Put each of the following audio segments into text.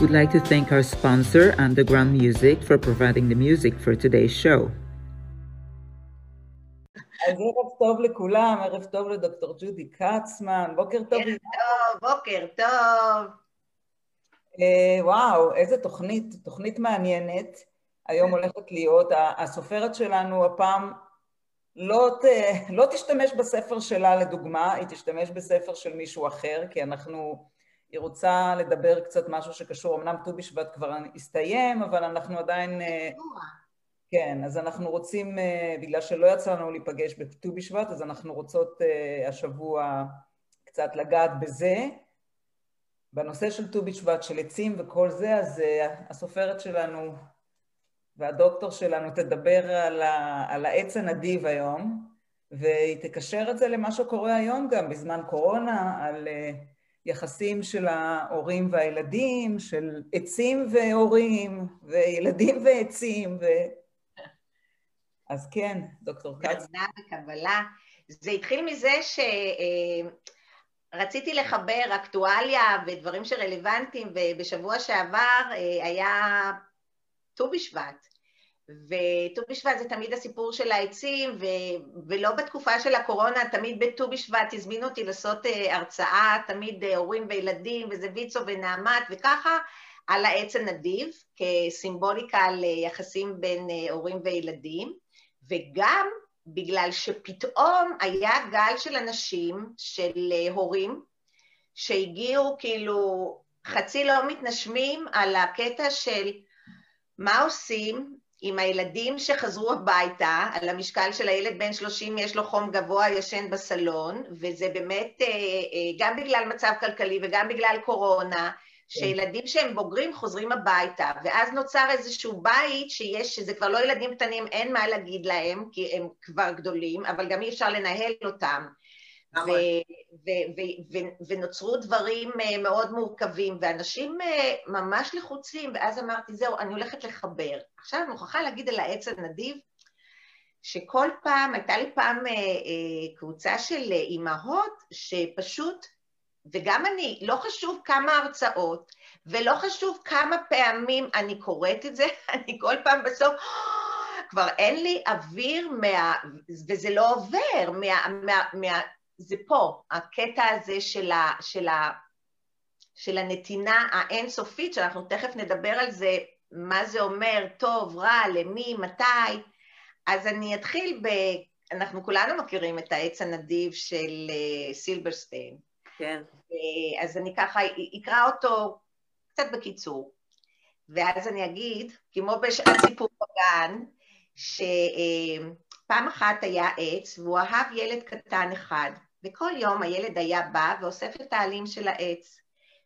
We'd like to thank our sponsor, Underground Music, for providing the music for today's show. אז ערב טוב לכולם, ערב טוב לדוקטור ג'ודי קצמן, בוקר טוב. ערב טוב, בוקר טוב. אה, וואו, איזה תוכנית, תוכנית מעניינת. היום הולכת להיות, הסופרת שלנו הפעם לא, ת, לא תשתמש בספר שלה לדוגמה, היא תשתמש בספר של מישהו אחר, כי אנחנו היא רוצה לדבר קצת משהו שקשור, אמנם ט"ו בשבט כבר הסתיים, אבל אנחנו עדיין... אה, כן, אז אנחנו רוצים, אה, בגלל שלא יצא לנו להיפגש בט"ו בשבט, אז אנחנו רוצות אה, השבוע קצת לגעת בזה. בנושא של ט"ו בשבט, של עצים וכל זה, אז הסופרת שלנו והדוקטור שלנו תדבר על, ה, על העץ הנדיב היום, והיא תקשר את זה למה שקורה היום גם, בזמן קורונה, על יחסים של ההורים והילדים, של עצים והורים, וילדים ועצים, ו... אז כן, דוקטור כץ. גדנה וקבלה. זה התחיל מזה שרציתי אה, לחבר אקטואליה ודברים שרלוונטיים, ובשבוע שעבר אה, היה ט"ו בשבט. וט"ו בשבט זה תמיד הסיפור של העצים, ו... ולא בתקופה של הקורונה, תמיד בט"ו בשבט הזמינו אותי לעשות uh, הרצאה, תמיד uh, הורים וילדים, וזה ויצו ונעמת, וככה, על העץ הנדיב, כסימבוליקה ליחסים בין uh, הורים וילדים, וגם בגלל שפתאום היה גל של אנשים, של uh, הורים, שהגיעו כאילו חצי לא מתנשמים על הקטע של מה עושים עם הילדים שחזרו הביתה, על המשקל של הילד בן 30 יש לו חום גבוה, ישן בסלון, וזה באמת אה, אה, גם בגלל מצב כלכלי וגם בגלל קורונה, שילדים שהם בוגרים חוזרים הביתה, ואז נוצר איזשהו בית שיש, שזה כבר לא ילדים קטנים, אין מה להגיד להם, כי הם כבר גדולים, אבל גם אי אפשר לנהל אותם. ונוצרו דברים אה, מאוד מורכבים, ואנשים אה, ממש לחוצים, ואז אמרתי, זהו, אני הולכת לחבר. עכשיו אני מוכרחה להגיד על העץ הנדיב, שכל פעם, הייתה לי פעם אה, קבוצה של אימהות שפשוט, וגם אני, לא חשוב כמה הרצאות, ולא חשוב כמה פעמים אני קוראת את זה, אני כל פעם בסוף, כבר אין לי אוויר מה... וזה לא עובר, מה, מה, מה, זה פה, הקטע הזה של, ה, של, ה, של הנתינה האינסופית, שאנחנו תכף נדבר על זה, מה זה אומר, טוב, רע, למי, מתי. אז אני אתחיל ב... אנחנו כולנו מכירים את העץ הנדיב של סילברסטיין. כן. אז אני ככה אקרא אותו קצת בקיצור. ואז אני אגיד, כמו בשעת סיפור בגן, שפעם אחת היה עץ והוא אהב ילד קטן אחד. וכל יום הילד היה בא ואוסף את העלים של העץ,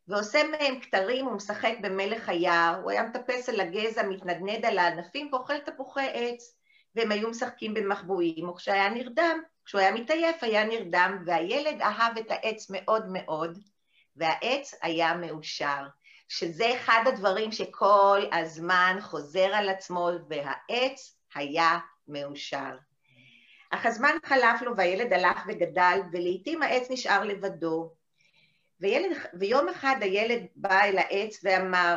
ועושה מהם כתרים ומשחק במלך היער, הוא היה מטפס על הגזע, מתנדנד על הענפים ואוכל תפוחי עץ, והם היו משחקים במחבואים, וכשהיה נרדם, כשהוא היה מתעייף היה נרדם, והילד אהב את העץ מאוד מאוד, והעץ היה מאושר, שזה אחד הדברים שכל הזמן חוזר על עצמו, והעץ היה מאושר. אך הזמן חלף לו והילד הלך וגדל, ולעיתים העץ נשאר לבדו. וילד, ויום אחד הילד בא אל העץ ואמר,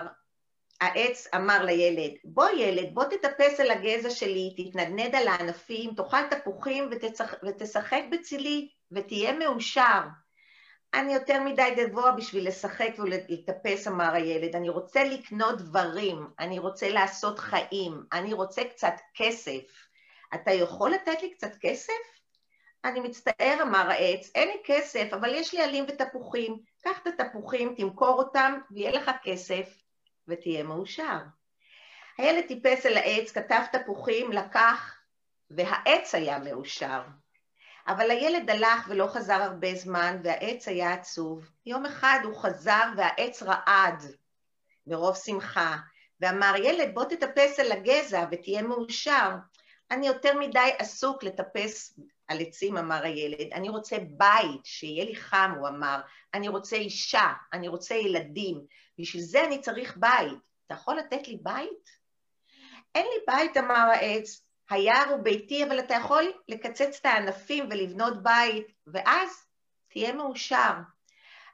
העץ אמר לילד, בוא ילד, בוא תטפס על הגזע שלי, תתנדנד על הענפים, תאכל תפוחים ותשחק, ותשחק בצילי ותהיה מאושר. אני יותר מדי גבוה בשביל לשחק ולטפס, אמר הילד, אני רוצה לקנות דברים, אני רוצה לעשות חיים, אני רוצה קצת כסף. אתה יכול לתת לי קצת כסף? אני מצטער, אמר העץ, אין לי כסף, אבל יש לי עלים ותפוחים. קח את התפוחים, תמכור אותם, ויהיה לך כסף, ותהיה מאושר. הילד טיפס אל העץ, כתב תפוחים, לקח, והעץ היה מאושר. אבל הילד הלך ולא חזר הרבה זמן, והעץ היה עצוב. יום אחד הוא חזר והעץ רעד מרוב שמחה, ואמר, ילד, בוא תטפס על הגזע ותהיה מאושר. אני יותר מדי עסוק לטפס על עצים, אמר הילד. אני רוצה בית, שיהיה לי חם, הוא אמר. אני רוצה אישה, אני רוצה ילדים. בשביל זה אני צריך בית. אתה יכול לתת לי בית? אין לי בית, אמר העץ. היער הוא ביתי, אבל אתה יכול לקצץ את הענפים ולבנות בית, ואז תהיה מאושר.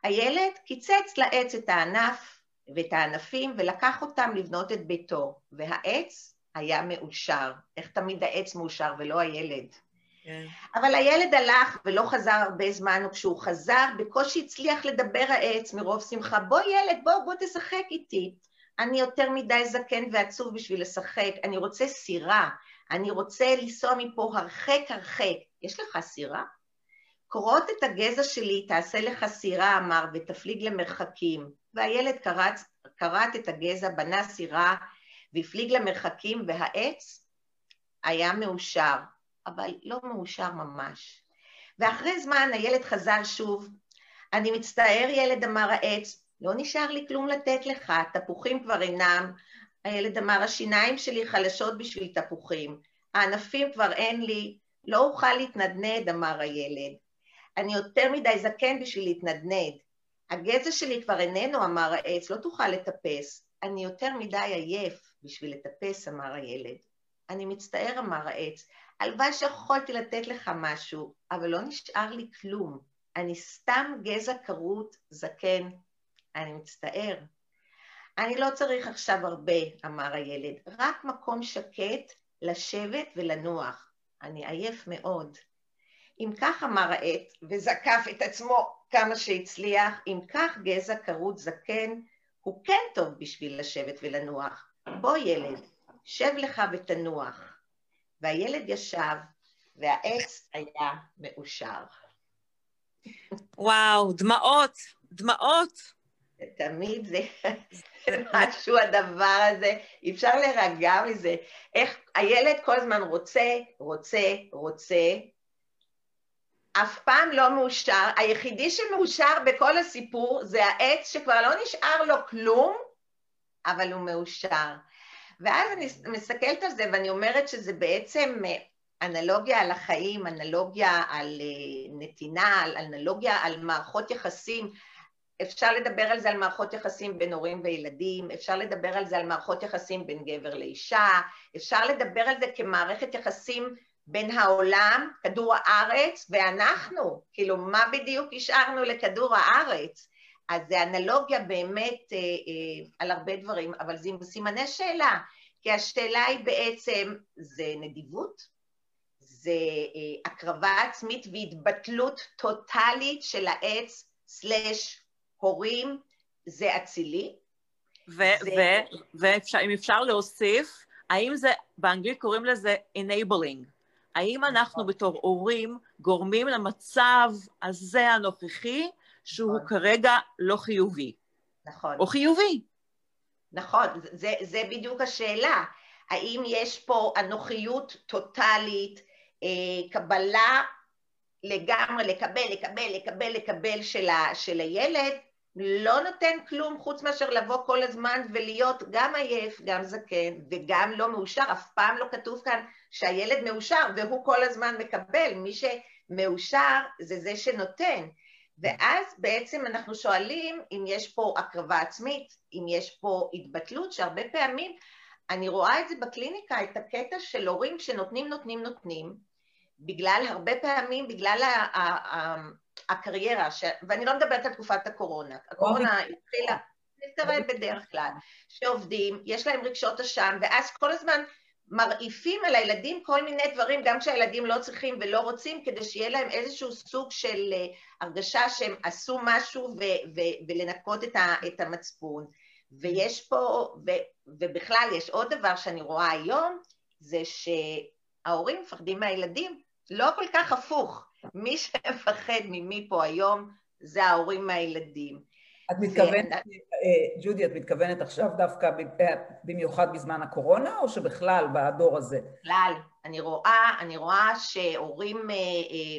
הילד קיצץ לעץ את הענף ואת הענפים ולקח אותם לבנות את ביתו, והעץ היה מאושר. איך תמיד העץ מאושר ולא הילד? כן. אבל הילד הלך ולא חזר הרבה זמן, וכשהוא חזר, בקושי הצליח לדבר העץ מרוב שמחה. בוא ילד, בוא, בוא תשחק איתי. אני יותר מדי זקן ועצוב בשביל לשחק, אני רוצה סירה, אני רוצה לנסוע מפה הרחק הרחק. יש לך סירה? כרות את הגזע שלי, תעשה לך סירה, אמר, ותפליג למרחקים. והילד קרץ, כרת את הגזע, בנה סירה, והפליג למרחקים, והעץ היה מאושר, אבל לא מאושר ממש. ואחרי זמן הילד חזר שוב. אני מצטער, ילד, אמר העץ, לא נשאר לי כלום לתת לך, תפוחים כבר אינם. הילד אמר, השיניים שלי חלשות בשביל תפוחים, הענפים כבר אין לי, לא אוכל להתנדנד, אמר הילד. אני יותר מדי זקן בשביל להתנדנד. הגזע שלי כבר איננו, אמר העץ, לא תוכל לטפס. אני יותר מדי עייף בשביל לטפס, אמר הילד. אני מצטער, אמר העץ, הלוואי שיכולתי לתת לך משהו, אבל לא נשאר לי כלום. אני סתם גזע כרות, זקן. אני מצטער. אני לא צריך עכשיו הרבה, אמר הילד, רק מקום שקט לשבת ולנוח. אני עייף מאוד. אם כך אמר העט, וזקף את עצמו כמה שהצליח, אם כך גזע כרות זקן, הוא כן טוב בשביל לשבת ולנוח. בוא ילד, שב לך ותנוח. והילד ישב, והעץ היה מאושר. וואו, דמעות, דמעות. תמיד זה משהו הדבר הזה, אי אפשר להירגע מזה. איך הילד כל הזמן רוצה, רוצה, רוצה, אף פעם לא מאושר. היחידי שמאושר בכל הסיפור זה העץ שכבר לא נשאר לו כלום, אבל הוא מאושר. ואז אני מסתכלת על זה ואני אומרת שזה בעצם אה, אנלוגיה על החיים, אנלוגיה על אה, נתינה, אנלוגיה על מערכות יחסים. אפשר לדבר על זה על מערכות יחסים בין הורים וילדים, אפשר לדבר על זה על מערכות יחסים בין גבר לאישה, אפשר לדבר על זה כמערכת יחסים בין העולם, כדור הארץ, ואנחנו, כאילו, מה בדיוק השארנו לכדור הארץ? אז זה אנלוגיה באמת אה, אה, על הרבה דברים, אבל זה עם סימני שאלה, כי השאלה היא בעצם, זה נדיבות? זה אה, הקרבה עצמית והתבטלות טוטאלית של העץ סלש הורים, זה אצילי? ואם אפשר להוסיף, האם זה, באנגלית קוראים לזה enabling, האם אנחנו נכון. בתור הורים גורמים למצב הזה הנוכחי שהוא נכון. כרגע לא חיובי? נכון. או חיובי? נכון, זה, זה בדיוק השאלה. האם יש פה אנוכיות טוטאלית, אה, קבלה לגמרי, לקבל, לקבל, לקבל, לקבל של, ה, של הילד, לא נותן כלום חוץ מאשר לבוא כל הזמן ולהיות גם עייף, גם זקן וגם לא מאושר, אף פעם לא כתוב כאן שהילד מאושר והוא כל הזמן מקבל, מי שמאושר זה זה שנותן. ואז בעצם אנחנו שואלים אם יש פה הקרבה עצמית, אם יש פה התבטלות, שהרבה פעמים, אני רואה את זה בקליניקה, את הקטע של הורים שנותנים, נותנים, נותנים, בגלל, הרבה פעמים, בגלל הקריירה, ש... ואני לא מדברת על תקופת הקורונה, הקורונה התחילה, להתקרב בדרך כלל, שעובדים, יש להם רגשות אשם, ואז כל הזמן מרעיפים על הילדים כל מיני דברים, גם כשהילדים לא צריכים ולא רוצים, כדי שיהיה להם איזשהו סוג של uh, הרגשה שהם עשו משהו ו- ו- ולנקות את, ה- את המצפון. ויש פה, ו- ובכלל יש עוד דבר שאני רואה היום, זה שההורים מפחדים מהילדים, לא כל כך הפוך. מי שמפחד ממי פה היום זה ההורים מהילדים. את מתכוונת, אה, ג'ודי, את מתכוונת עכשיו דווקא אה, במיוחד בזמן הקורונה, או שבכלל בדור הזה? בכלל. אני רואה, אני רואה שהורים אה,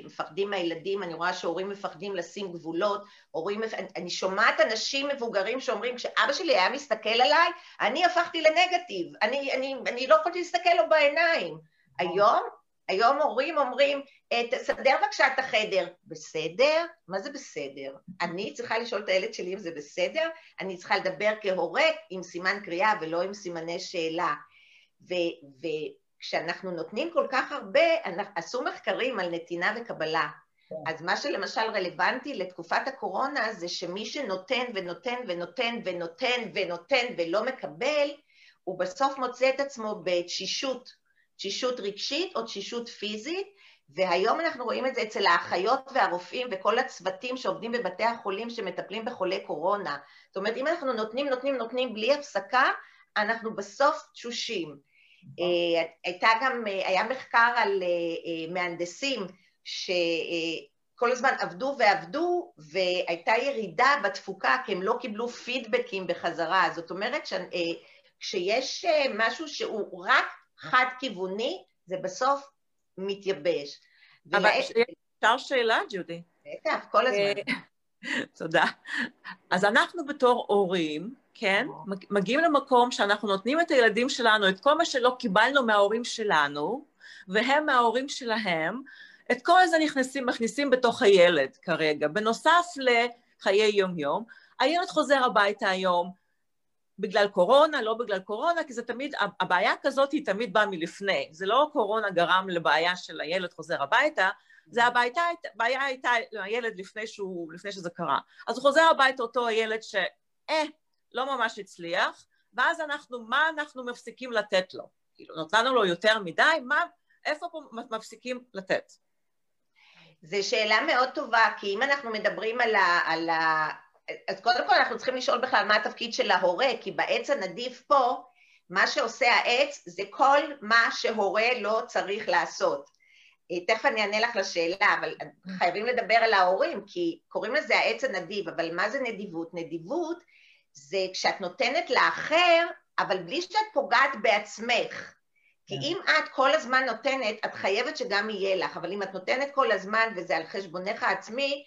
מפחדים מהילדים, אני רואה שהורים מפחדים לשים גבולות, הורים, אני שומעת אנשים מבוגרים שאומרים, כשאבא שלי היה מסתכל עליי, אני הפכתי לנגטיב, אני, אני, אני לא יכולתי להסתכל לו בעיניים. היום היום הורים אומרים, אה, תסדר בבקשה את החדר. בסדר? מה זה בסדר? אני צריכה לשאול את הילד שלי אם זה בסדר? אני צריכה לדבר כהורה עם סימן קריאה ולא עם סימני שאלה. וכשאנחנו נותנים כל כך הרבה, עשו מחקרים על נתינה וקבלה. כן. אז מה שלמשל רלוונטי לתקופת הקורונה זה שמי שנותן ונותן ונותן ונותן ונותן ולא מקבל, הוא בסוף מוצא את עצמו בתשישות תשישות רגשית או תשישות פיזית, והיום אנחנו רואים את זה אצל האחיות והרופאים וכל הצוותים שעובדים בבתי החולים שמטפלים בחולי קורונה. זאת אומרת, אם אנחנו נותנים, נותנים, נותנים בלי הפסקה, אנחנו בסוף תשושים. אה, הייתה גם, אה, היה מחקר על אה, מהנדסים שכל הזמן עבדו ועבדו והייתה ירידה בתפוקה כי הם לא קיבלו פידבקים בחזרה. זאת אומרת שכשיש משהו שהוא רק חד-כיווני, זה בסוף מתייבש. אבל אפשר שאלה, ג'ודי? בטח, כל הזמן. אה, תודה. אז אנחנו בתור הורים, כן, מגיעים למקום שאנחנו נותנים את הילדים שלנו, את כל מה שלא קיבלנו מההורים שלנו, והם מההורים שלהם, את כל זה נכנסים, מכניסים בתוך הילד כרגע. בנוסף לחיי יום-יום, הילד חוזר הביתה היום, בגלל קורונה, לא בגלל קורונה, כי זה תמיד, הבעיה כזאת היא תמיד באה מלפני. זה לא קורונה גרם לבעיה של הילד חוזר הביתה, זה הבעיה, הבעיה הייתה לילד לפני, שהוא, לפני שזה קרה. אז הוא חוזר הביתה אותו הילד שאה, לא ממש הצליח, ואז אנחנו, מה אנחנו מפסיקים לתת לו? כאילו, נתנו לו יותר מדי, מה, איפה פה מפסיקים לתת? זו שאלה מאוד טובה, כי אם אנחנו מדברים על, ה, על, ה, אז קודם כל אנחנו צריכים לשאול בכלל מה התפקיד של ההורה, כי בעץ הנדיב פה, מה שעושה העץ זה כל מה שהורה לא צריך לעשות. אה, תכף אני אענה לך לשאלה, אבל חייבים לדבר על ההורים, כי קוראים לזה העץ הנדיב, אבל מה זה נדיבות? נדיבות זה כשאת נותנת לאחר, אבל בלי שאת פוגעת בעצמך. כי כן. אם את כל הזמן נותנת, את חייבת שגם יהיה לך, אבל אם את נותנת כל הזמן וזה על חשבונך העצמי,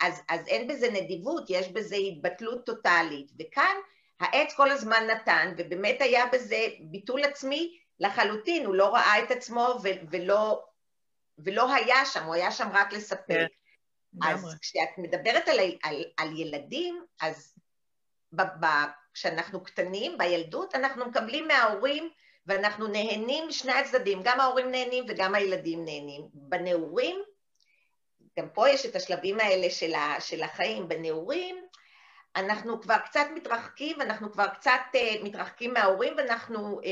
אז, אז אין בזה נדיבות, יש בזה התבטלות טוטאלית. וכאן העץ כל הזמן נתן, ובאמת היה בזה ביטול עצמי לחלוטין, הוא לא ראה את עצמו ו- ולא, ולא היה שם, הוא היה שם רק לספק. Yeah. כן, אז כשאת מדברת על, על, על ילדים, אז ב, ב, כשאנחנו קטנים, בילדות, אנחנו מקבלים מההורים ואנחנו נהנים משני הצדדים, גם ההורים נהנים וגם הילדים נהנים. בנעורים, גם פה יש את השלבים האלה של, ה, של החיים. בנעורים אנחנו כבר קצת מתרחקים, אנחנו כבר קצת uh, מתרחקים מההורים ואנחנו uh,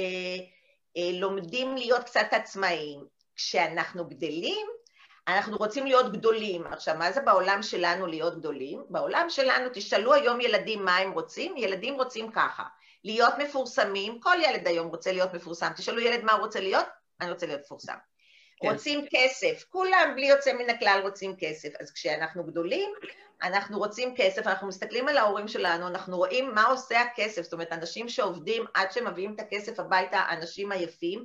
uh, לומדים להיות קצת עצמאיים. כשאנחנו גדלים, אנחנו רוצים להיות גדולים. עכשיו, מה זה בעולם שלנו להיות גדולים? בעולם שלנו, תשאלו היום ילדים מה הם רוצים, ילדים רוצים ככה, להיות מפורסמים, כל ילד היום רוצה להיות מפורסם, תשאלו ילד מה הוא רוצה להיות, אני רוצה להיות מפורסם. כן. רוצים כסף, כולם בלי יוצא מן הכלל רוצים כסף. אז כשאנחנו גדולים, אנחנו רוצים כסף, אנחנו מסתכלים על ההורים שלנו, אנחנו רואים מה עושה הכסף, זאת אומרת, אנשים שעובדים עד שמביאים את הכסף הביתה, האנשים היפים,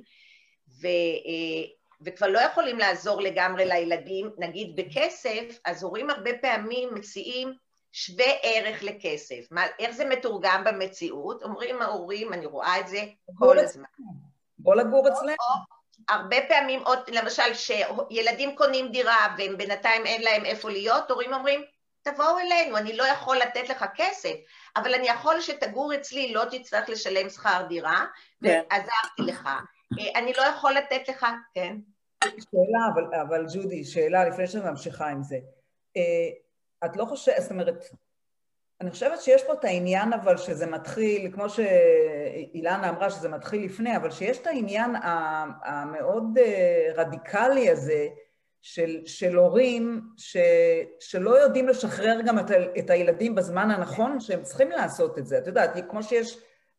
ו, אה, וכבר לא יכולים לעזור לגמרי לילדים, נגיד בכסף, אז הורים הרבה פעמים מציעים שווה ערך לכסף. מה, איך זה מתורגם במציאות? אומרים ההורים, אני רואה את זה כל הזמן. בוא לגור אצלנו. הרבה פעמים, עוד, למשל, שילדים קונים דירה והם בינתיים אין להם איפה להיות, הורים אומרים, תבואו אלינו, אני לא יכול לתת לך כסף, אבל אני יכול שתגור אצלי, לא תצטרך לשלם שכר דירה, כן. ועזרתי לך. אה, אני לא יכול לתת לך, כן. שאלה, אבל, אבל ג'ודי, שאלה לפני שאני ממשיכה עם זה. אה, את לא חושבת, זאת אומרת, אני חושבת שיש פה את העניין אבל שזה מתחיל, כמו שאילנה אמרה שזה מתחיל לפני, אבל שיש את העניין המאוד אה, רדיקלי הזה של, של הורים ש, שלא יודעים לשחרר גם את, את הילדים בזמן הנכון, שהם צריכים לעשות את זה. את יודעת, כמו שיש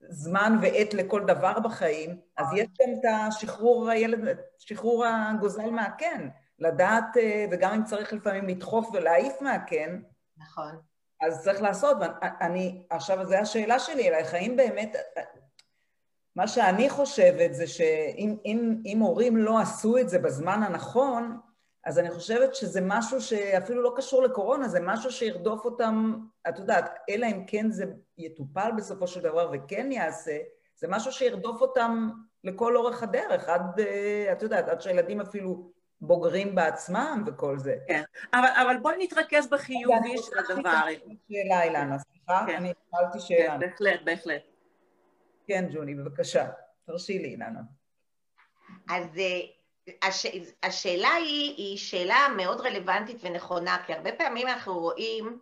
זמן ועת לכל דבר בחיים, אז יש גם את השחרור הילד, שחרור הגוזל מהקן, לדעת, אה, וגם אם צריך לפעמים לדחוף ולהעיף מהקן, נכון. אז צריך לעשות, ואני, עכשיו, זו השאלה שלי אלייך, האם באמת, מה שאני חושבת זה שאם אם, אם הורים לא עשו את זה בזמן הנכון, אז אני חושבת שזה משהו שאפילו לא קשור לקורונה, זה משהו שירדוף אותם, את יודעת, אלא אם כן זה יטופל בסופו של דבר וכן יעשה, זה משהו שירדוף אותם לכל אורך הדרך, עד, אה, את יודעת, עד שהילדים אפילו בוגרים בעצמם וכל זה. כן, אבל, אבל בואי נתרכז בחיובי של הדבר. שאלה, אילנה, סליחה, כן. אני התחלתי שאלה. כן, בהחלט, בהחלט. כן, ג'וני, בבקשה, תרשי לי, אילנה. אז אה, הש, השאלה היא, היא שאלה מאוד רלוונטית ונכונה, כי הרבה פעמים אנחנו רואים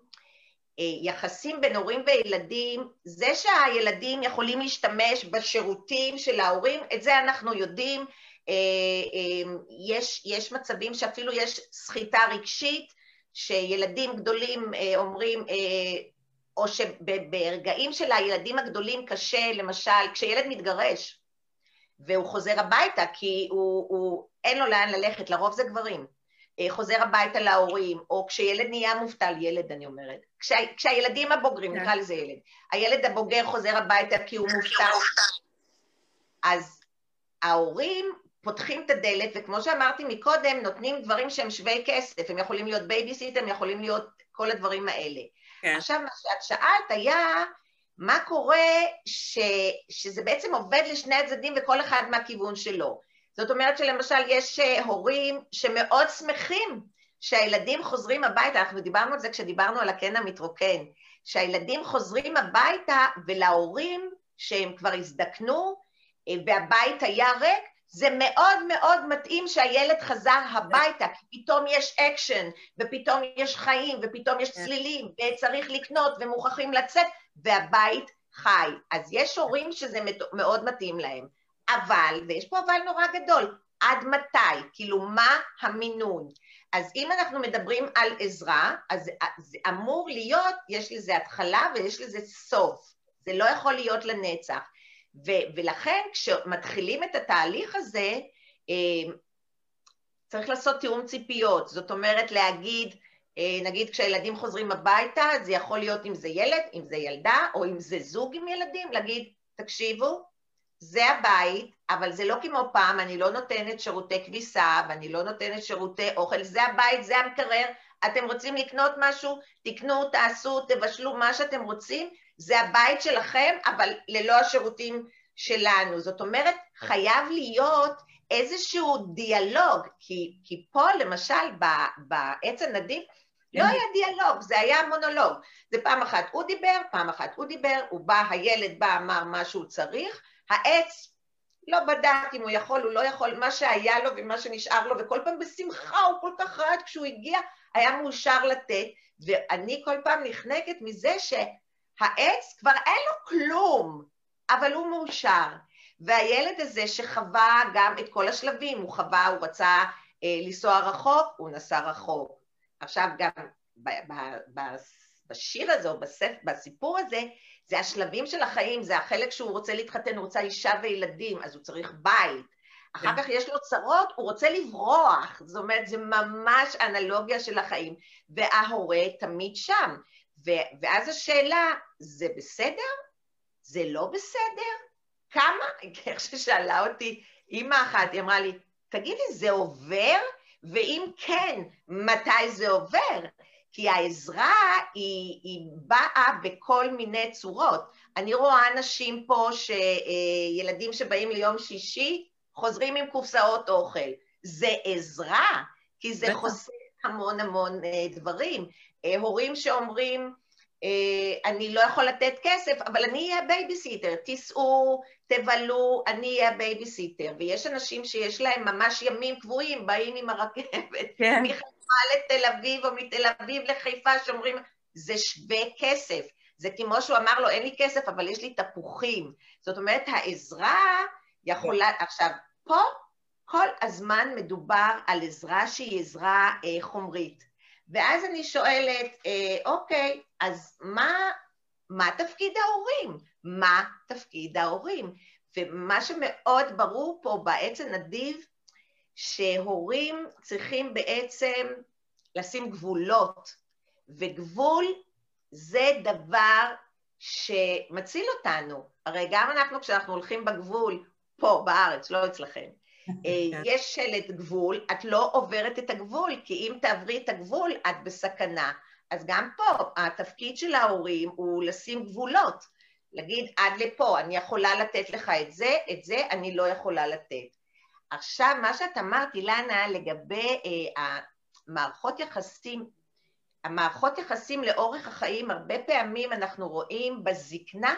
אה, יחסים בין הורים וילדים, זה שהילדים יכולים להשתמש בשירותים של ההורים, את זה אנחנו יודעים, יש, יש מצבים שאפילו יש סחיטה רגשית, שילדים גדולים אומרים, או שברגעים של הילדים הגדולים קשה, למשל, כשילד מתגרש והוא חוזר הביתה כי הוא, הוא, אין לו לאן ללכת, לרוב זה גברים, חוזר הביתה להורים, או כשילד נהיה מובטל, ילד אני אומרת, כשה, כשהילדים הבוגרים, כן. נקרא לזה ילד, הילד הבוגר חוזר הביתה כי הוא מובטל, אז ההורים פותחים את הדלת, וכמו שאמרתי מקודם, נותנים דברים שהם שווי כסף, הם יכולים להיות בייביסיט, הם יכולים להיות כל הדברים האלה. כן. עכשיו, מה שאת שאלת היה, מה קורה ש, שזה בעצם עובד לשני הצדדים וכל אחד מהכיוון שלו. זאת אומרת שלמשל יש אה, הורים שמאוד שמחים שהילדים חוזרים הביתה, אנחנו דיברנו על זה כשדיברנו על הקן המתרוקן, שהילדים חוזרים הביתה ולהורים שהם כבר הזדקנו אה, והבית היה ריק, זה מאוד מאוד מתאים שהילד חזר הביתה, כי פתאום יש אקשן, ופתאום יש חיים, ופתאום יש כן. צלילים, וצריך לקנות, ומוכרחים לצאת, והבית חי. אז יש הורים שזה מאוד מתאים להם. אבל, ויש פה אבל נורא גדול, עד מתי? כאילו, מה המינון? אז אם אנחנו מדברים על עזרה, אז זה אמור להיות, יש לזה התחלה ויש לזה סוף. זה לא יכול להיות לנצח. ו- ולכן כשמתחילים את התהליך הזה, אה, צריך לעשות תיאום ציפיות. זאת אומרת, להגיד, אה, נגיד כשהילדים חוזרים הביתה, זה יכול להיות אם זה ילד, אם זה ילדה, או אם זה זוג עם ילדים, להגיד, תקשיבו, זה הבית, אבל זה לא כמו פעם, אני לא נותנת שירותי כביסה ואני לא נותנת שירותי אוכל, זה הבית, זה המקרר, אתם רוצים לקנות משהו, תקנו, תעשו, תבשלו מה שאתם רוצים, זה הבית שלכם, אבל ללא השירותים שלנו. זאת אומרת, חייב להיות איזשהו דיאלוג, כי, כי פה למשל בעץ הנדיב, לא היה דיאלוג, זה היה מונולוג. זה פעם אחת הוא דיבר, פעם אחת הוא דיבר, הוא בא, הילד בא, אמר מה שהוא צריך, העץ לא בדק אם הוא יכול, הוא לא יכול, מה שהיה לו ומה שנשאר לו, וכל פעם בשמחה הוא כל כך רעד כשהוא הגיע, היה מאושר לתת, ואני כל פעם נחנקת מזה שהעץ כבר אין לו כלום, אבל הוא מאושר. והילד הזה שחווה גם את כל השלבים, הוא חווה, הוא רצה אה, לנסוע רחוק, הוא נסע רחוק. עכשיו גם ב, ב, ב, בשיר הזה או בספ, בסיפור הזה, זה השלבים של החיים, זה החלק שהוא רוצה להתחתן, הוא רוצה אישה וילדים, אז הוא צריך בית. אחר כן. כך יש לו צרות, הוא רוצה לברוח. זאת אומרת, זה ממש אנלוגיה של החיים, וההורה תמיד שם. ו- ואז השאלה, זה בסדר? זה לא בסדר? כמה? איך ששאלה אותי אימא אחת, היא אמרה לי, תגידי, זה עובר? ואם כן, מתי זה עובר? כי העזרה היא, היא באה בכל מיני צורות. אני רואה אנשים פה, שילדים שבאים ליום שישי, חוזרים עם קופסאות אוכל. זה עזרה, כי זה חוסך המון המון אה, דברים. אה, הורים שאומרים, אה, אני לא יכול לתת כסף, אבל אני אהיה בייביסיטר, תיסעו, תבלו, אני אהיה בייביסיטר. ויש אנשים שיש להם ממש ימים קבועים, באים עם הרכבת, כן. מחיפה לתל אביב או מתל אביב לחיפה, שאומרים, זה שווה כסף. זה כמו שהוא אמר לו, אין לי כסף, אבל יש לי תפוחים. זאת אומרת, העזרה יכולה... כן. עכשיו, פה כל הזמן מדובר על עזרה שהיא עזרה אה, חומרית. ואז אני שואלת, אה, אוקיי, אז מה, מה תפקיד ההורים? מה תפקיד ההורים? ומה שמאוד ברור פה בעץ הנדיב, שהורים צריכים בעצם לשים גבולות, וגבול זה דבר שמציל אותנו. הרי גם אנחנו, כשאנחנו הולכים בגבול, פה בארץ, לא אצלכם, יש שלט גבול, את לא עוברת את הגבול, כי אם תעברי את הגבול, את בסכנה. אז גם פה, התפקיד של ההורים הוא לשים גבולות. להגיד, עד לפה, אני יכולה לתת לך את זה, את זה אני לא יכולה לתת. עכשיו, מה שאת אמרת, אילנה, לגבי אה, המערכות יחסים, המערכות יחסים לאורך החיים, הרבה פעמים אנחנו רואים בזקנה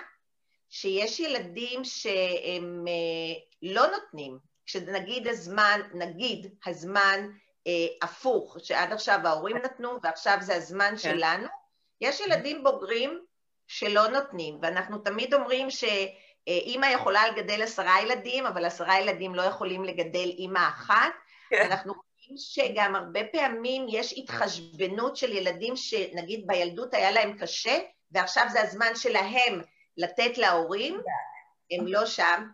שיש ילדים שהם אה, לא נותנים, כשנגיד הזמן, נגיד הזמן אה, הפוך, שעד עכשיו ההורים נתנו ועכשיו זה הזמן כן. שלנו, יש ילדים בוגרים שלא נותנים, ואנחנו תמיד אומרים שאימא יכולה לגדל עשרה ילדים, אבל עשרה ילדים לא יכולים לגדל אימא אחת, כן. אנחנו רואים שגם הרבה פעמים יש התחשבנות של ילדים שנגיד בילדות היה להם קשה, ועכשיו זה הזמן שלהם לתת להורים, הם לא שם,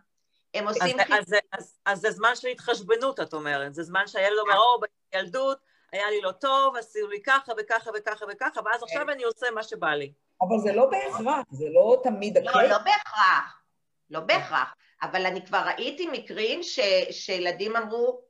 הם עושים... אז, אז, אז, אז זה זמן של התחשבנות, את אומרת, זה זמן שהילד אומר, או, בילדות היה לי לא טוב, עשו לי ככה וככה וככה וככה, ואז עכשיו כן. אני עושה מה שבא לי. אבל זה לא בהכרח, זה לא תמיד לא, לא בהכרח, לא בהכרח. אבל אני כבר ראיתי מקרים ש, שילדים אמרו,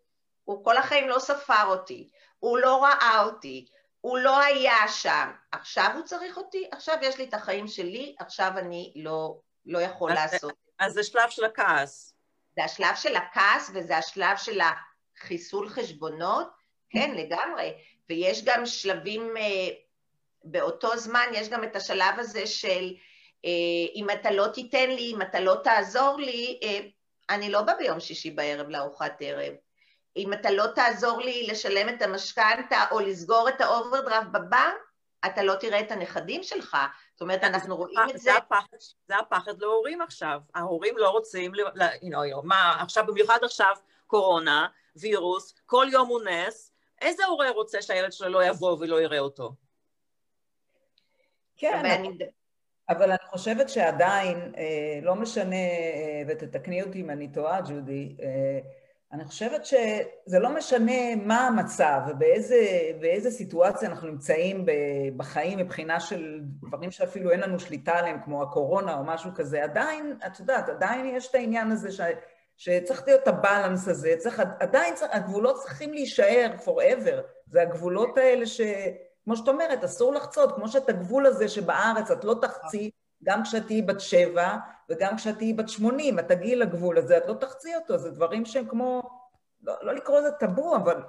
הוא כל החיים לא ספר אותי, הוא לא ראה אותי, הוא לא היה שם, עכשיו הוא צריך אותי, עכשיו יש לי את החיים שלי, עכשיו אני לא, לא יכול אז לעשות. אז זה שלב של הכעס. זה השלב של הכעס וזה השלב של החיסול חשבונות, כן, לגמרי. ויש גם שלבים, אה, באותו זמן יש גם את השלב הזה של אה, אם אתה לא תיתן לי, אם אתה לא תעזור לי, אה, אני לא בא ביום שישי בערב לארוחת ערב. אם אתה לא תעזור לי לשלם את המשכנתה או לסגור את האוברדרפט בבנק, אתה לא תראה את הנכדים שלך. זאת אומרת, אנחנו רואים את זה... זה הפחד, זה הפחד להורים עכשיו. ההורים לא רוצים, מה, עכשיו, במיוחד עכשיו קורונה, וירוס, כל יום הוא נס, איזה הורה רוצה שהילד שלו לא יבוא ולא יראה אותו? כן, אבל אני חושבת שעדיין, אה, לא משנה, אה, ותתקני אותי אם אני טועה, ג'ודי, אה, אני חושבת שזה לא משנה מה המצב ובאיזה סיטואציה אנחנו נמצאים בחיים מבחינה של דברים שאפילו אין לנו שליטה עליהם, כמו הקורונה או משהו כזה, עדיין, את יודעת, עדיין יש את העניין הזה ש, שצריך להיות את הבלנס הזה, צריך, עדיין צריך, הגבולות צריכים להישאר forever, זה הגבולות האלה ש... כמו שאת אומרת, אסור לחצות, כמו שאת הגבול הזה שבארץ את לא תחצי, גם כשאת תהיי בת שבע וגם כשאת תהיי בת שמונים, את תגיעי לגבול הזה, את לא תחצי אותו, זה דברים שהם כמו, לא, לא לקרוא לזה טאבו, אבל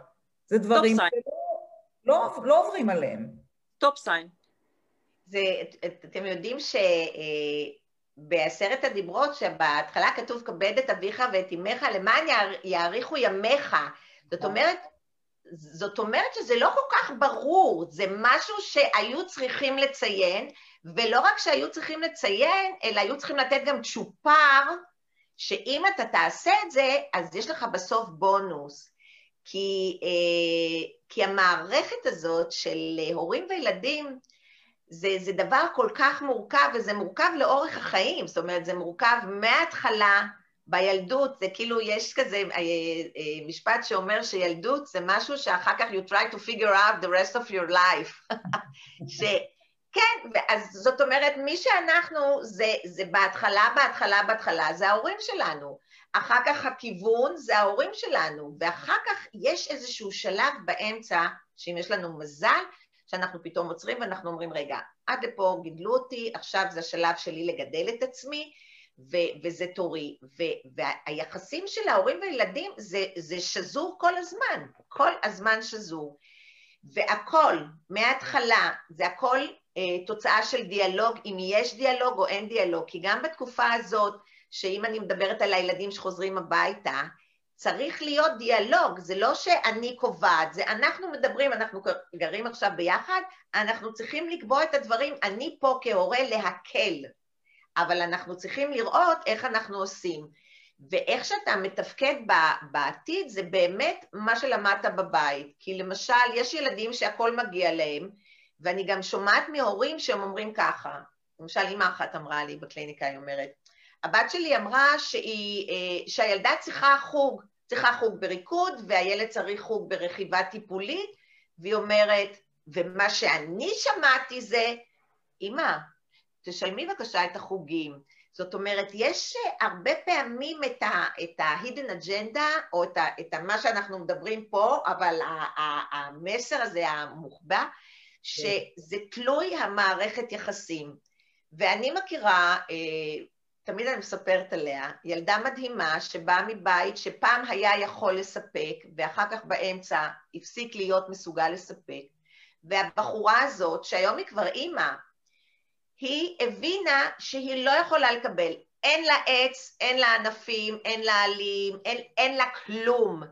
זה דברים שלא לא, לא עוברים עליהם. Stop sign. זה, אתם יודעים שבעשרת אה, הדיברות, שבהתחלה כתוב כבד את אביך ואת אמך למען יאריכו ימיך. זאת אומרת, זאת אומרת שזה לא כל כך ברור, זה משהו שהיו צריכים לציין, ולא רק שהיו צריכים לציין, אלא היו צריכים לתת גם צ'ופר, שאם אתה תעשה את זה, אז יש לך בסוף בונוס. כי, אה, כי המערכת הזאת של הורים וילדים, זה, זה דבר כל כך מורכב, וזה מורכב לאורך החיים, זאת אומרת, זה מורכב מההתחלה, בילדות זה כאילו יש כזה אה, אה, משפט שאומר שילדות זה משהו שאחר כך you try to figure out the rest of your life. ש... כן, אז זאת אומרת, מי שאנחנו זה, זה בהתחלה, בהתחלה, בהתחלה, זה ההורים שלנו. אחר כך הכיוון זה ההורים שלנו, ואחר כך יש איזשהו שלב באמצע, שאם יש לנו מזל, שאנחנו פתאום עוצרים ואנחנו אומרים, רגע, עד לפה גידלו אותי, עכשיו זה השלב שלי לגדל את עצמי, ו- וזה תורי, ו- והיחסים של ההורים והילדים זה, זה שזור כל הזמן, כל הזמן שזור. והכל, מההתחלה, זה הכל אה, תוצאה של דיאלוג, אם יש דיאלוג או אין דיאלוג, כי גם בתקופה הזאת, שאם אני מדברת על הילדים שחוזרים הביתה, צריך להיות דיאלוג, זה לא שאני קובעת, זה אנחנו מדברים, אנחנו גרים עכשיו ביחד, אנחנו צריכים לקבוע את הדברים, אני פה כהורה להקל, אבל אנחנו צריכים לראות איך אנחנו עושים. ואיך שאתה מתפקד בעתיד זה באמת מה שלמדת בבית. כי למשל, יש ילדים שהכל מגיע להם, ואני גם שומעת מהורים שהם אומרים ככה, למשל אימא אחת אמרה לי בקליניקה, היא אומרת, הבת שלי אמרה שהיא, אה, שהילדה צריכה חוג, צריכה חוג בריקוד והילד צריך חוג ברכיבה טיפולית, והיא אומרת, ומה שאני שמעתי זה אמא, תשלמי בבקשה את החוגים. זאת אומרת, יש הרבה פעמים את ה-hidden agenda, או את, ה, את ה, מה שאנחנו מדברים פה, אבל המסר הזה המוחבא, שזה תלוי המערכת יחסים. ואני מכירה, אה, תמיד אני מספרת עליה, ילדה מדהימה שבאה מבית שפעם היה יכול לספק, ואחר כך באמצע הפסיק להיות מסוגל לספק. והבחורה הזאת, שהיום היא כבר אימא, היא הבינה שהיא לא יכולה לקבל. אין לה עץ, אין לה ענפים, אין לה עלים, אין, אין לה כלום.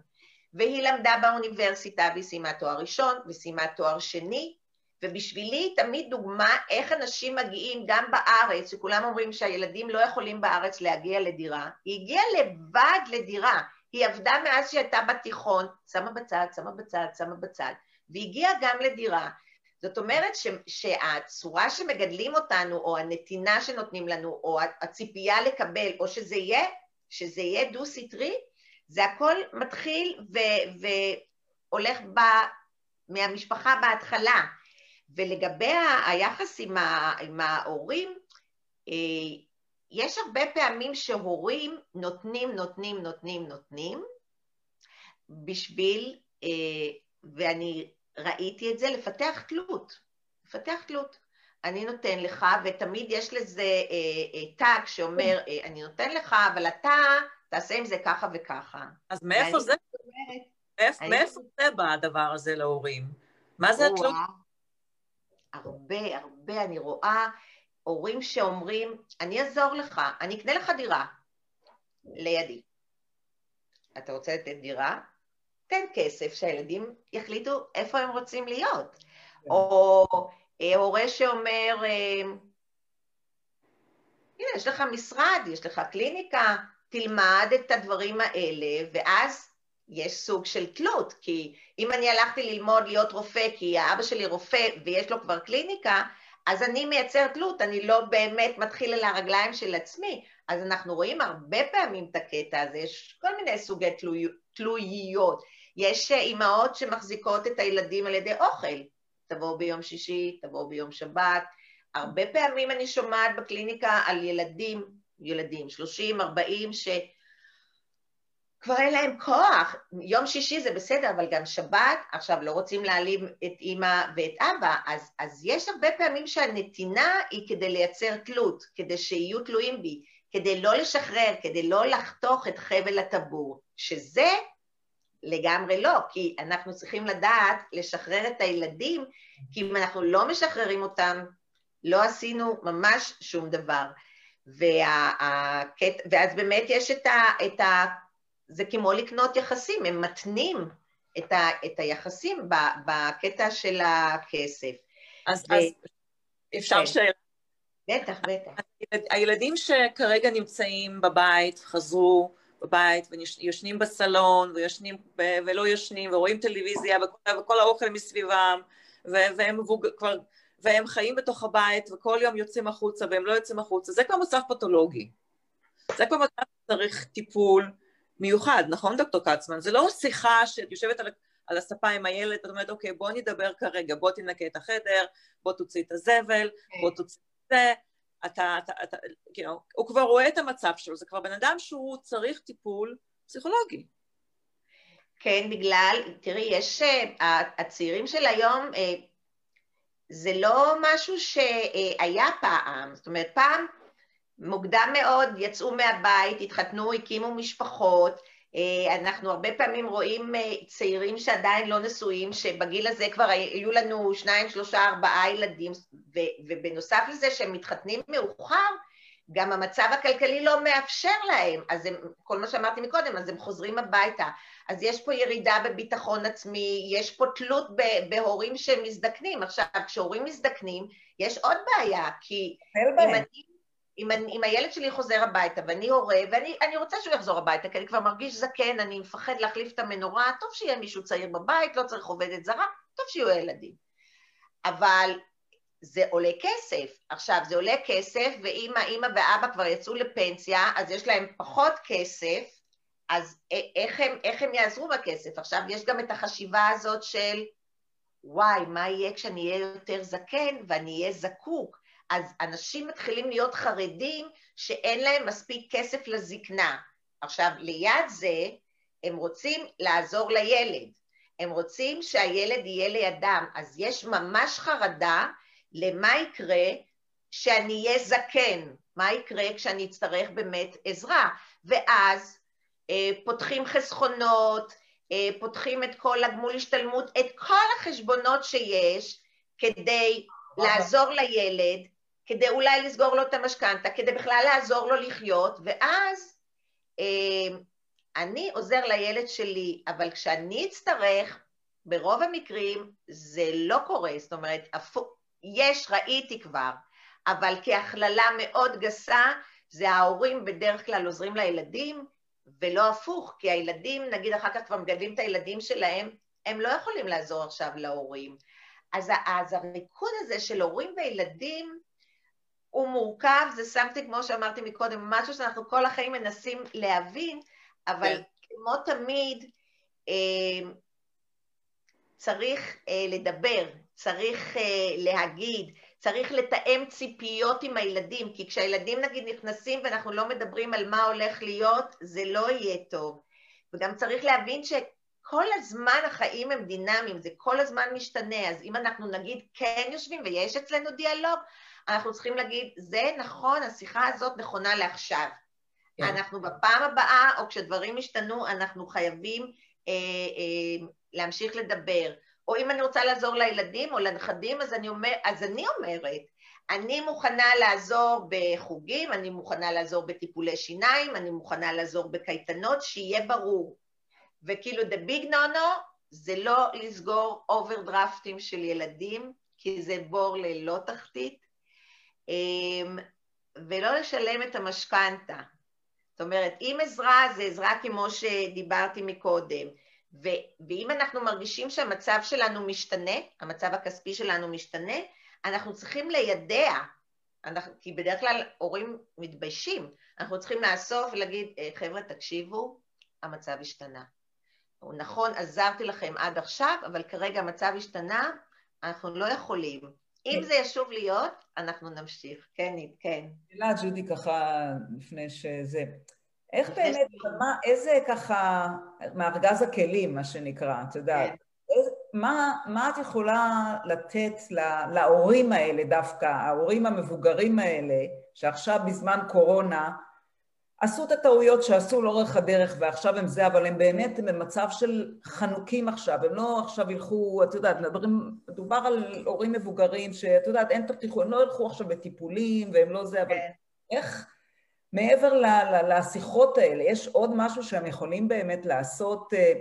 והיא למדה באוניברסיטה והיא סיימה תואר ראשון וסיימה תואר שני, ובשבילי תמיד דוגמה איך אנשים מגיעים גם בארץ, שכולם אומרים שהילדים לא יכולים בארץ להגיע לדירה, היא הגיעה לבד לדירה, היא עבדה מאז שהייתה בתיכון, שמה בצד, שמה בצד, שמה בצד, והגיעה גם לדירה. זאת אומרת ש, שהצורה שמגדלים אותנו, או הנתינה שנותנים לנו, או הציפייה לקבל, או שזה יהיה, שזה יהיה דו-סטרי, זה הכל מתחיל והולך ב, מהמשפחה בהתחלה. ולגבי היחס עם, ה, עם ההורים, אה, יש הרבה פעמים שהורים נותנים, נותנים, נותנים, נותנים, בשביל, אה, ואני ראיתי את זה, לפתח תלות. לפתח תלות. אני נותן לך, ותמיד יש לזה אה, אה, טאג שאומר, אה, אני נותן לך, אבל אתה תעשה עם זה ככה וככה. אז מאיפה זה? אומרת, מאיפה, מאיפה זה בא הדבר הזה להורים? מה זה התלות? הרבה, הרבה אני רואה הורים שאומרים, אני אעזור לך, אני אקנה לך דירה לידי. אתה רוצה לתת דירה? תן כסף שהילדים יחליטו איפה הם רוצים להיות. כן. או אה, הורה שאומר, אה, הנה, יש לך משרד, יש לך קליניקה, תלמד את הדברים האלה, ואז יש סוג של תלות, כי אם אני הלכתי ללמוד להיות רופא, כי האבא שלי רופא ויש לו כבר קליניקה, אז אני מייצר תלות, אני לא באמת מתחיל על הרגליים של עצמי. אז אנחנו רואים הרבה פעמים את הקטע הזה, יש כל מיני סוגי תלוי, תלויות. יש אימהות שמחזיקות את הילדים על ידי אוכל, תבואו ביום שישי, תבואו ביום שבת. הרבה פעמים אני שומעת בקליניקה על ילדים, ילדים, 30, 40, ש... כבר אין להם כוח. יום שישי זה בסדר, אבל גם שבת, עכשיו לא רוצים להעלים את אימא ואת אבא, אז, אז יש הרבה פעמים שהנתינה היא כדי לייצר תלות, כדי שיהיו תלויים בי, כדי לא לשחרר, כדי לא לחתוך את חבל הטבור, שזה לגמרי לא, כי אנחנו צריכים לדעת לשחרר את הילדים, כי אם אנחנו לא משחררים אותם, לא עשינו ממש שום דבר. וה, ואז באמת יש את, ה, את ה, זה כמו לקנות יחסים, הם מתנים את, ה, את היחסים בקטע של הכסף. אז, ו... אז אפשר כן. שאלה? בטח, בטח. הילדים שכרגע נמצאים בבית, חזרו בבית וישנים בסלון וישנים ולא ישנים ורואים טלוויזיה וכל, וכל האוכל מסביבם והם מבוג... כבר... והם חיים בתוך הבית וכל יום יוצאים החוצה והם לא יוצאים החוצה, זה כבר מצב פתולוגי. זה כבר מצב שצריך טיפול, מיוחד, נכון דוקטור כצמן? זה לא שיחה שאת יושבת על, על הספה עם הילד, את אומרת, אוקיי, בוא נדבר כרגע, בוא תנקה את החדר, בוא תוציא את הזבל, כן. בוא תוציא את זה, אתה, אתה, אתה, כאילו, הוא כבר רואה את המצב שלו, זה כבר בן אדם שהוא צריך טיפול פסיכולוגי. כן, בגלל, תראי, יש, אה, הצעירים של היום, אה, זה לא משהו שהיה פעם, זאת אומרת, פעם מוקדם מאוד יצאו מהבית, התחתנו, הקימו משפחות, אנחנו הרבה פעמים רואים אה, צעירים שעדיין לא נשואים, שבגיל הזה כבר היו לנו שניים, שלושה, ארבעה ילדים, ובנוסף לזה שהם מתחתנים מאוחר, גם המצב הכלכלי לא מאפשר להם, אז הם, כל מה שאמרתי מקודם, אז הם חוזרים הביתה. אז יש פה ירידה בביטחון עצמי, יש פה תלות בהורים שמזדקנים. עכשיו, כשהורים מזדקנים, יש עוד בעיה, כי אם אני אם, אני, אם הילד שלי חוזר הביתה ואני הורה, ואני רוצה שהוא יחזור הביתה, כי אני כבר מרגיש זקן, אני מפחד להחליף את המנורה, טוב שיהיה מישהו צעיר בבית, לא צריך עובדת זרה, טוב שיהיו ילדים. אבל זה עולה כסף. עכשיו, זה עולה כסף, ואם האמא ואבא כבר יצאו לפנסיה, אז יש להם פחות כסף, אז איך הם, איך הם יעזרו בכסף? עכשיו, יש גם את החשיבה הזאת של, וואי, מה יהיה כשאני אהיה יותר זקן ואני אהיה זקוק? אז אנשים מתחילים להיות חרדים שאין להם מספיק כסף לזקנה. עכשיו, ליד זה, הם רוצים לעזור לילד. הם רוצים שהילד יהיה לידם, אז יש ממש חרדה למה יקרה שאני אהיה זקן, מה יקרה כשאני אצטרך באמת עזרה. ואז אה, פותחים חסכונות, אה, פותחים את כל הגמול השתלמות, את כל החשבונות שיש כדי לעזור לילד, כדי אולי לסגור לו את המשכנתה, כדי בכלל לעזור לו לחיות, ואז אה, אני עוזר לילד שלי, אבל כשאני אצטרך, ברוב המקרים זה לא קורה, זאת אומרת, יש, ראיתי כבר, אבל כהכללה מאוד גסה, זה ההורים בדרך כלל עוזרים לילדים, ולא הפוך, כי הילדים, נגיד אחר כך כבר מגדלים את הילדים שלהם, הם לא יכולים לעזור עכשיו להורים. אז, אז הריקוד הזה של הורים וילדים הוא מורכב, זה שמתי, כמו שאמרתי מקודם, משהו שאנחנו כל החיים מנסים להבין, אבל כן. כמו תמיד, אה, צריך אה, לדבר, צריך אה, להגיד, צריך לתאם ציפיות עם הילדים, כי כשהילדים נגיד נכנסים ואנחנו לא מדברים על מה הולך להיות, זה לא יהיה טוב. וגם צריך להבין שכל הזמן החיים הם דינמיים, זה כל הזמן משתנה, אז אם אנחנו נגיד כן יושבים ויש אצלנו דיאלוג, אנחנו צריכים להגיד, זה נכון, השיחה הזאת נכונה לעכשיו. כן. אנחנו בפעם הבאה, או כשדברים ישתנו, אנחנו חייבים אה, אה, להמשיך לדבר. או אם אני רוצה לעזור לילדים או לנכדים, אז אני, אומר, אז אני אומרת, אני מוכנה לעזור בחוגים, אני מוכנה לעזור בטיפולי שיניים, אני מוכנה לעזור בקייטנות, שיהיה ברור. וכאילו, the big no-no זה לא לסגור אוברדרפטים של ילדים, כי זה בור ללא תחתית, ולא לשלם את המשכנתה. זאת אומרת, אם עזרה זה עזרה כמו שדיברתי מקודם, ו- ואם אנחנו מרגישים שהמצב שלנו משתנה, המצב הכספי שלנו משתנה, אנחנו צריכים לידע, אנחנו, כי בדרך כלל הורים מתביישים, אנחנו צריכים לאסוף ולהגיד, אה, חבר'ה, תקשיבו, המצב השתנה. נכון, עזרתי לכם עד עכשיו, אבל כרגע המצב השתנה, אנחנו לא יכולים. אם זה ישוב להיות, אנחנו נמשיך. כן, כן. שאלה, ג'ודי, ככה, לפני שזה... איך באמת, מה, איזה ככה, מארגז הכלים, מה שנקרא, את יודעת, כן. מה, מה את יכולה לתת לה, להורים האלה דווקא, ההורים המבוגרים האלה, שעכשיו בזמן קורונה עשו את הטעויות שעשו לאורך הדרך ועכשיו הם זה, אבל הם באמת במצב של חנוקים עכשיו, הם לא עכשיו ילכו, את יודעת, מדברים, מדובר על הורים מבוגרים שאת יודעת, אין תפתיחו, הם לא ילכו עכשיו בטיפולים והם לא זה, אבל כן. איך... מעבר לשיחות האלה, יש עוד משהו שהם יכולים באמת לעשות, אה,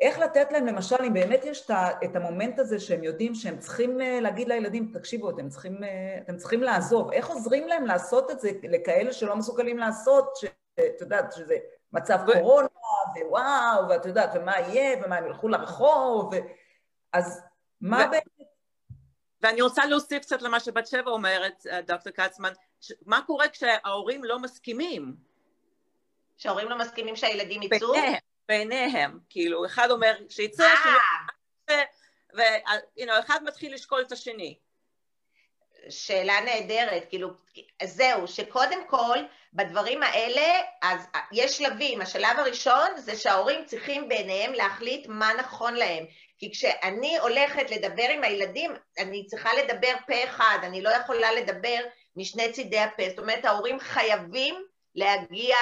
איך לתת להם, למשל, אם באמת יש את המומנט הזה שהם יודעים שהם צריכים אה, להגיד לילדים, תקשיבו, אתם צריכים, אה, אתם צריכים לעזוב, איך עוזרים להם לעשות את זה לכאלה שלא מסוגלים לעשות, שאת יודעת, שזה מצב קורונה, ווואו, ואת יודעת, ומה יהיה, ומה הם ילכו לרחוב, ו... אז מה באמת... ואני רוצה להוסיף קצת למה שבת שבע אומרת, דוקטור קצמן, מה קורה כשההורים לא מסכימים? כשההורים לא מסכימים שהילדים יצאו? ביניהם, כאילו, אחד אומר שיצא, ואחד מתחיל לשקול את השני. שאלה נהדרת, כאילו, זהו, שקודם כל, בדברים האלה, אז יש שלבים. השלב הראשון זה שההורים צריכים ביניהם להחליט מה נכון להם. כי כשאני הולכת לדבר עם הילדים, אני צריכה לדבר פה אחד, אני לא יכולה לדבר משני צידי הפה. זאת אומרת, ההורים חייבים להגיע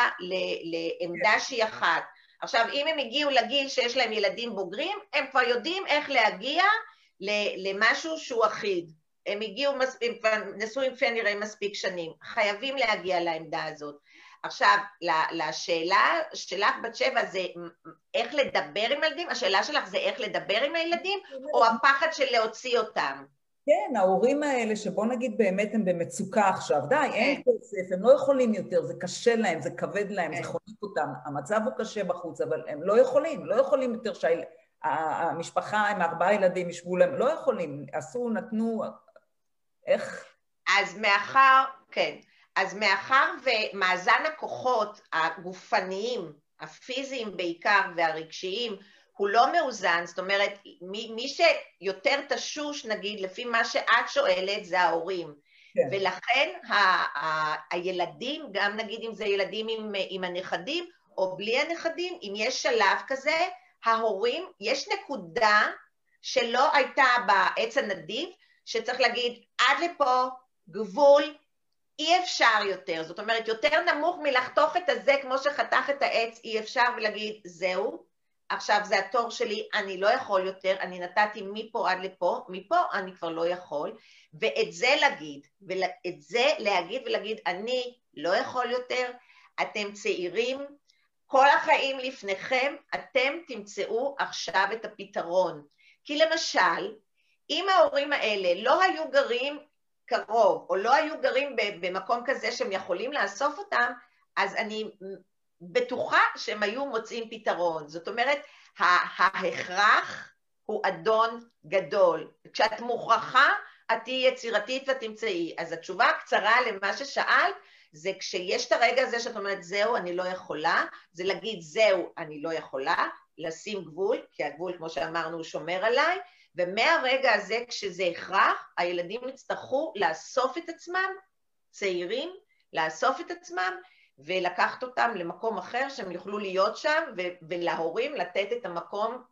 לעמדה שהיא אחת. עכשיו, אם הם הגיעו לגיל שיש להם ילדים בוגרים, הם כבר יודעים איך להגיע למשהו שהוא אחיד. הם הגיעו מספיק, כבר נשואים כפי הנראה מספיק שנים. חייבים להגיע לעמדה הזאת. עכשיו, לשאלה שלך בת שבע זה איך לדבר עם הילדים? השאלה שלך זה איך לדבר עם הילדים, או הפחד של להוציא אותם? כן, ההורים האלה שבוא נגיד באמת הם במצוקה עכשיו, די, אין כן. כסף, הם לא יכולים יותר, זה קשה להם, זה כבד להם, זה כן. חונק אותם, המצב הוא קשה בחוץ, אבל הם לא יכולים, לא יכולים יותר שהמשפחה עם ארבעה ילדים ישבו להם, לא יכולים, עשו, נתנו, איך? אז מאחר, כן, אז מאחר ומאזן הכוחות הגופניים, הפיזיים בעיקר והרגשיים, הוא לא מאוזן, זאת אומרת, מי, מי שיותר תשוש, נגיד, לפי מה שאת שואלת, זה ההורים. כן. ולכן ה- ה- הילדים, גם נגיד אם זה ילדים עם, עם הנכדים, או בלי הנכדים, אם יש שלב כזה, ההורים, יש נקודה שלא הייתה בעץ הנדיב, שצריך להגיד, עד לפה, גבול, אי אפשר יותר. זאת אומרת, יותר נמוך מלחתוך את הזה כמו שחתך את העץ, אי אפשר, ולהגיד, זהו, עכשיו זה התור שלי, אני לא יכול יותר, אני נתתי מפה עד לפה, מפה אני כבר לא יכול, ואת זה להגיד, ואת זה להגיד ולהגיד, אני לא יכול יותר, אתם צעירים, כל החיים לפניכם, אתם תמצאו עכשיו את הפתרון. כי למשל, אם ההורים האלה לא היו גרים קרוב, או לא היו גרים במקום כזה שהם יכולים לאסוף אותם, אז אני בטוחה שהם היו מוצאים פתרון. זאת אומרת, ההכרח הוא אדון גדול. כשאת מוכרחה, את תהיי יצירתית ואת תמצאי. אז התשובה הקצרה למה ששאלת, זה כשיש את הרגע הזה שאת אומרת, זהו, אני לא יכולה, זה להגיד, זהו, אני לא יכולה, לשים גבול, כי הגבול, כמו שאמרנו, הוא שומר עליי, ומהרגע הזה, כשזה הכרח, הילדים יצטרכו לאסוף את עצמם, צעירים, לאסוף את עצמם, ולקחת אותם למקום אחר שהם יוכלו להיות שם, ולהורים לתת את המקום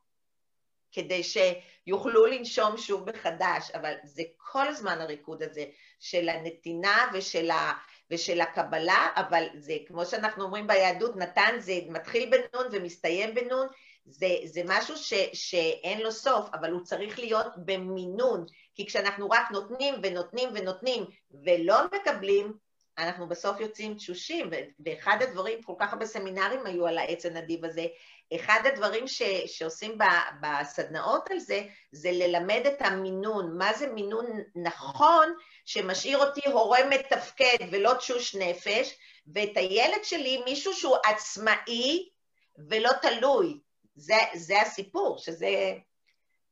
כדי שיוכלו לנשום שוב מחדש, אבל זה כל הזמן הריקוד הזה של הנתינה ושל, ה, ושל הקבלה, אבל זה כמו שאנחנו אומרים ביהדות, נתן זה מתחיל בנון ומסתיים בנון, זה, זה משהו ש, שאין לו סוף, אבל הוא צריך להיות במינון, כי כשאנחנו רק נותנים ונותנים ונותנים ולא מקבלים, אנחנו בסוף יוצאים תשושים, ואחד הדברים, כל כך הרבה סמינרים היו על העץ הנדיב הזה, אחד הדברים ש, שעושים בסדנאות על זה, זה ללמד את המינון, מה זה מינון נכון, שמשאיר אותי הורה מתפקד ולא תשוש נפש, ואת הילד שלי מישהו שהוא עצמאי ולא תלוי. זה, זה הסיפור, שזה...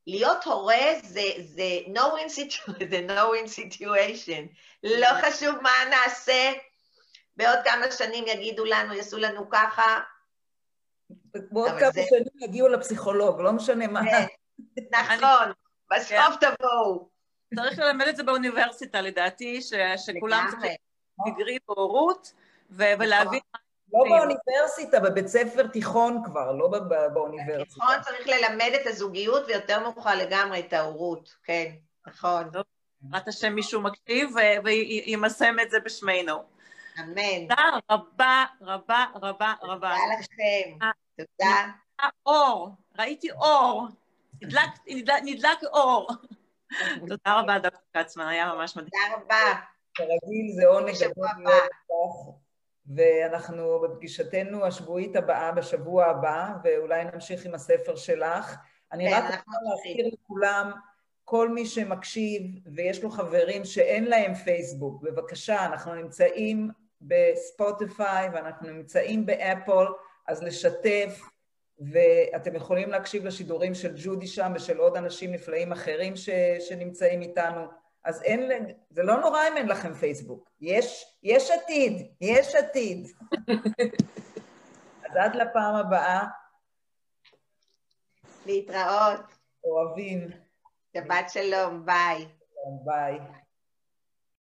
להיות הורה זה, זה no win situation, זה no win situation. לא חשוב מה נעשה, בעוד כמה שנים יגידו לנו, יעשו לנו ככה. בעוד כמה זה... שנים יגיעו לפסיכולוג, לא משנה מה. כן, נכון, בסוף כן. תבואו. צריך ללמד את זה באוניברסיטה, לדעתי, ש, שכולם צריכים דגרי בהורות, ולהבין מה לא באוניברסיטה, בבית ספר תיכון כבר, לא באוניברסיטה. תיכון צריך ללמד את הזוגיות ויותר מאוחר לגמרי את ההורות, כן, נכון. בעזרת השם מישהו מקשיב וימסם את זה בשמנו. אמן. תודה רבה, רבה, רבה, רבה. תודה לכם. תודה. אור, ראיתי אור. נדלק אור. תודה רבה, דוקטור קצמן, היה ממש מדהים. תודה רבה. כרגיל זה עונג גדול להיות ואנחנו בפגישתנו השבועית הבאה בשבוע הבא, ואולי נמשיך עם הספר שלך. אני כן, רק רוצה להזכיר לכולם, כל מי שמקשיב ויש לו חברים שאין להם פייסבוק, בבקשה, אנחנו נמצאים בספוטיפיי ואנחנו נמצאים באפל, אז לשתף, ואתם יכולים להקשיב לשידורים של ג'ודי שם ושל עוד אנשים נפלאים אחרים ש, שנמצאים איתנו. אז אין, זה לא נורא אם אין לכם פייסבוק. יש, יש עתיד, יש עתיד. אז עד לפעם הבאה. להתראות. אוהבים. שבת שלום, ביי. ביי.